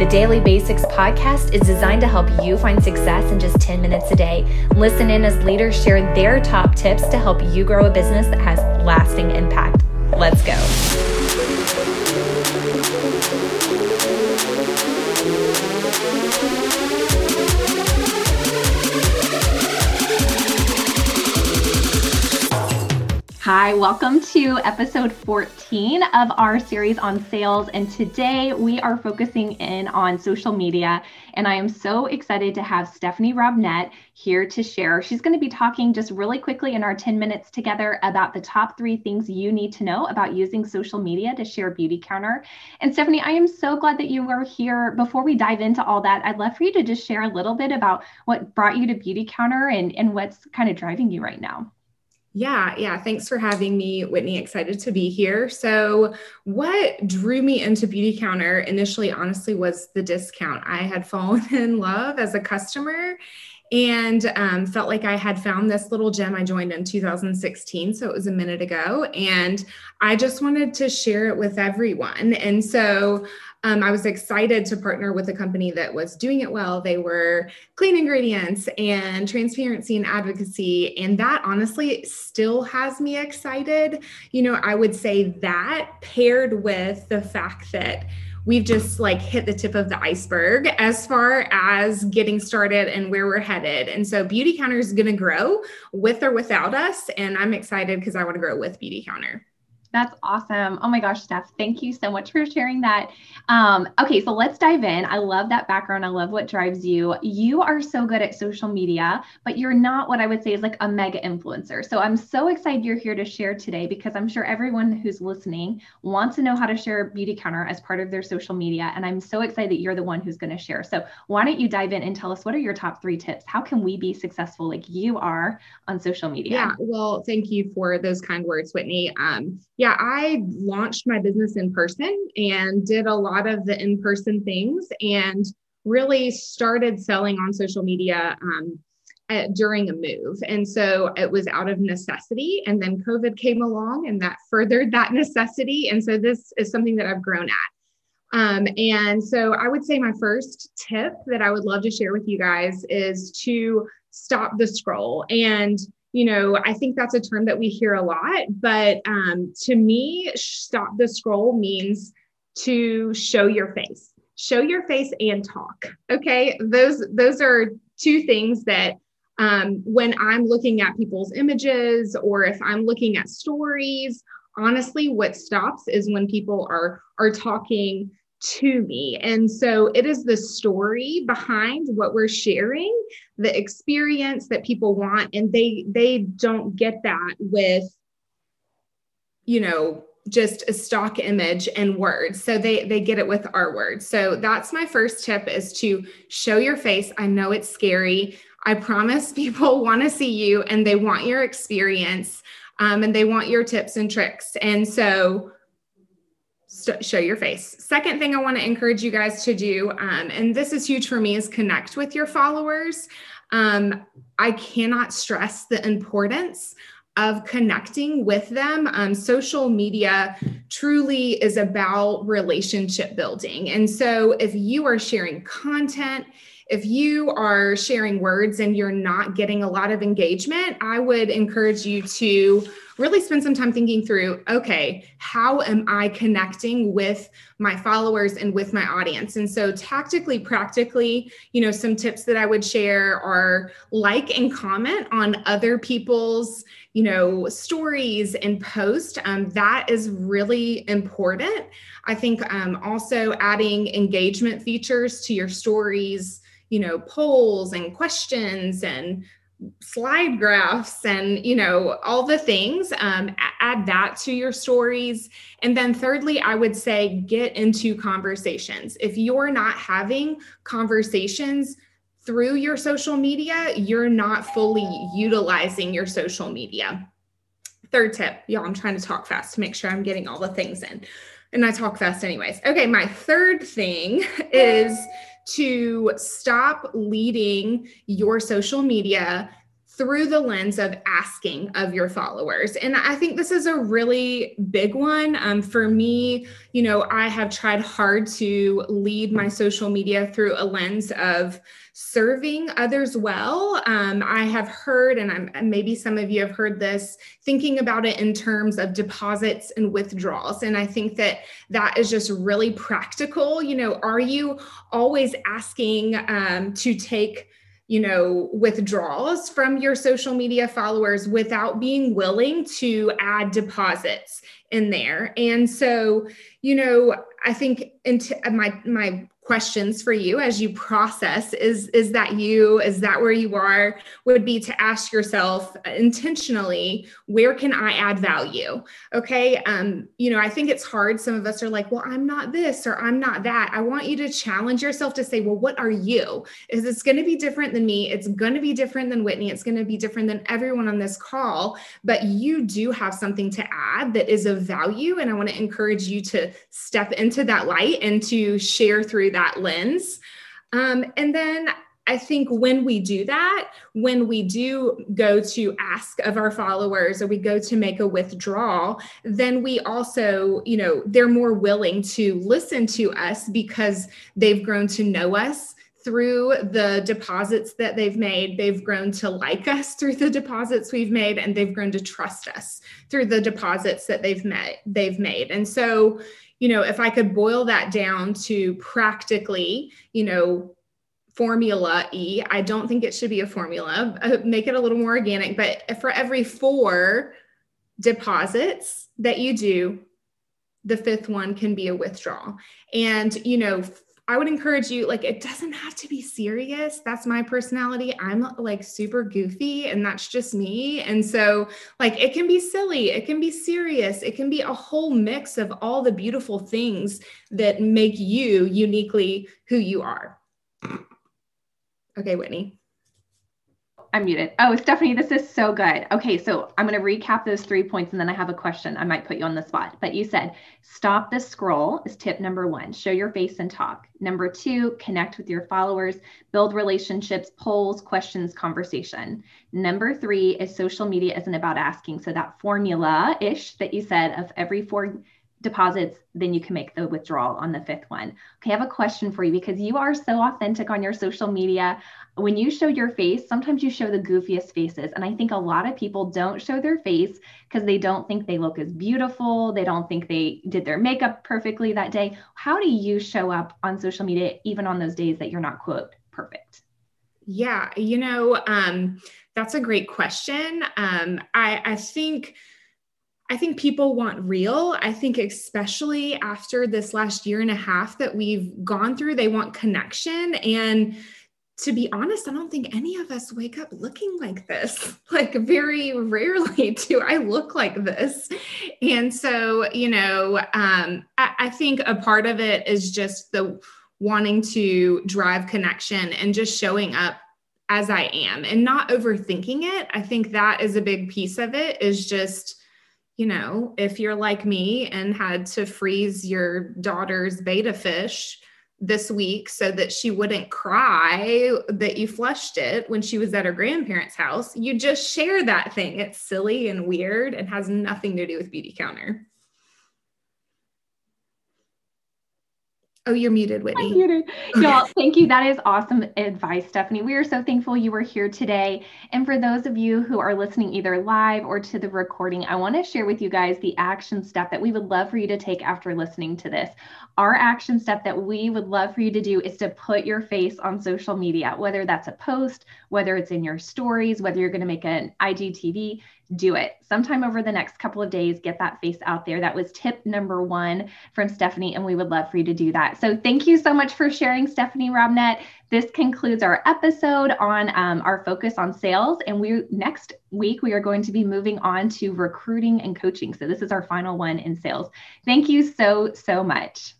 The Daily Basics podcast is designed to help you find success in just 10 minutes a day. Listen in as leaders share their top tips to help you grow a business that has lasting impact. Let's go. Hi, welcome to episode 14 of our series on sales. And today we are focusing in on social media. And I am so excited to have Stephanie Robnett here to share. She's going to be talking just really quickly in our 10 minutes together about the top three things you need to know about using social media to share Beautycounter. And Stephanie, I am so glad that you are here. Before we dive into all that, I'd love for you to just share a little bit about what brought you to Beautycounter and, and what's kind of driving you right now. Yeah, yeah. Thanks for having me, Whitney. Excited to be here. So, what drew me into Beautycounter initially, honestly, was the discount. I had fallen in love as a customer and um, felt like I had found this little gem. I joined in 2016, so it was a minute ago, and I just wanted to share it with everyone. And so, um, I was excited to partner with a company that was doing it well. They were clean ingredients and transparency and advocacy. And that honestly still has me excited. You know, I would say that paired with the fact that we've just like hit the tip of the iceberg as far as getting started and where we're headed. And so Beautycounter is going to grow with or without us. And I'm excited because I want to grow with Beautycounter. That's awesome. Oh my gosh, Steph, thank you so much for sharing that. Um, okay, so let's dive in. I love that background. I love what drives you. You are so good at social media, but you're not what I would say is like a mega influencer. So I'm so excited you're here to share today because I'm sure everyone who's listening wants to know how to share Beautycounter as part of their social media. And I'm so excited that you're the one who's going to share. So why don't you dive in and tell us what are your top three tips? How can we be successful like you are on social media? Yeah, well, thank you for those kind words, Whitney. Um, yeah, I launched my business in person and did a lot of the in person things and really started selling on social media um, at, during a move. And so it was out of necessity. And then COVID came along and that furthered that necessity. And so this is something that I've grown at. Um, and so I would say my first tip that I would love to share with you guys is to stop the scroll. And you know, I think that's a term that we hear a lot, but um, to me, stop the scroll means to show your face, show your face and talk. Okay, those those are two things that um, when I'm looking at people's images or if I'm looking at stories, honestly, what stops is when people are are talking to me. And so it is the story behind what we're sharing, the experience that people want and they they don't get that with you know just a stock image and words. So they they get it with our words. So that's my first tip is to show your face. I know it's scary. I promise people want to see you and they want your experience um, and they want your tips and tricks. And so show your face. Second thing I want to encourage you guys to do, um, and this is huge for me, is connect with your followers. Um, I cannot stress the importance of connecting with them. Um, social media truly is about relationship building. And so if you are sharing content, if you are sharing words and you're not getting a lot of engagement, I would encourage you to really spend some time thinking through okay, how am I connecting with my followers and with my audience? And so, tactically, practically, you know, some tips that I would share are like and comment on other people's you know stories and post um, that is really important i think um, also adding engagement features to your stories you know, polls and questions and slide graphs and you know all the things um, add that to your stories. And then thirdly i would say get into conversations. If you're not having conversations through your social media you're not fully utilizing your social media. Third tip y'all i'm trying to talk fast to make sure i'm getting all the things in and i talk fast anyways. Okay my third thing is to stop leading your social media through the lens of asking of your followers. And I think this is a really big one. Um, for me, you know, I have tried hard to lead my social media through a lens of serving others well. Um, I have heard, and I'm, maybe some of you have heard this, thinking about it in terms of deposits and withdrawals. And I think that that is just really practical. You know, are you always asking um, to take you know, withdrawals from your social media followers without being willing to add deposits in there. And so, you know, I think into my my questions for you as you process is is that you? Is that where you are? Would be to ask yourself intentionally where can i add value? Okay um you know i think it's hard. Some of us are like well i'm not this or i'm not that. I want you to challenge yourself to say well what are you? Is it's going to be different than me? It's going to be different than whitney. It's going to be different than everyone on this call. But you do have something to add that is of value and i want to encourage you to step into that light and to share through that that lens. Um, and then I think when we do that, when we do go to ask of our followers or we go to make a withdrawal, then we also, you know, they're more willing to listen to us because they've grown to know us through the deposits that they've made. They've grown to like us through the deposits we've made, and they've grown to trust us through the deposits that they've met, they've made. And so, you know, if I could boil that down to practically, you know, formula E, I don't think it should be a formula, uh, make it a little more organic. But for every four deposits that you do, the fifth one can be a withdrawal. And, you know, I would encourage you, like, it doesn't have to be serious. That's my personality. I'm like super goofy, and that's just me. And so, like, it can be silly, it can be serious, it can be a whole mix of all the beautiful things that make you uniquely who you are. Okay, Whitney. I'm muted. Oh, Stephanie, this is so good. Okay, so I'm going to recap those three points and then I have a question. I might put you on the spot. But you said stop the scroll is tip number one. Show your face and talk. Number two, connect with your followers, build relationships, polls, questions, conversation. Number three is social media isn't about asking. So that formula ish that you said of every four deposits, then you can make the withdrawal on the fifth one. Okay, I have a question for you because you are so authentic on your social media. When you show your face, sometimes you show the goofiest faces. And I think a lot of people don't show their face because they don't think they look as beautiful. They don't think they did their makeup perfectly that day. How do you show up on social media, even on those days that you're not, quote, perfect? Yeah, you know, um, that's a great question. Um, I, I think I think people want real. I think, especially after this last year and a half that we've gone through, they want connection. And to be honest, I don't think any of us wake up looking like this. Like, very rarely do I look like this. And so, you know, um, I, I think a part of it is just the wanting to drive connection and just showing up as I am and not overthinking it. I think that is a big piece of it, is just you know, if you're like me and had to freeze your daughter's betta fish this week so that she wouldn't cry that you flushed it when she was at her grandparents' house, you just share that thing. It's silly and weird and has nothing to do with Beautycounter. Oh, you're muted, Whitney. I'm muted. Y'all, thank you. That is awesome advice, Stephanie. We are so thankful you were here today. And for those of you who are listening either live or to the recording, I want to share with you guys the action step that we would love for you to take after listening to this. Our action step that we would love for you to do is to put your face on social media, whether that's a post, whether it's in your stories, whether you're going to make an IGTV do it. Sometime over the next couple of days get that face out there. That was tip number one from stephanie and we would love for you to do that. So thank you so much for sharing stephanie robnett. This concludes our episode on um, our focus on sales. And we next week we are going to be moving on to recruiting and coaching. So this is our final one in sales. Thank you so so much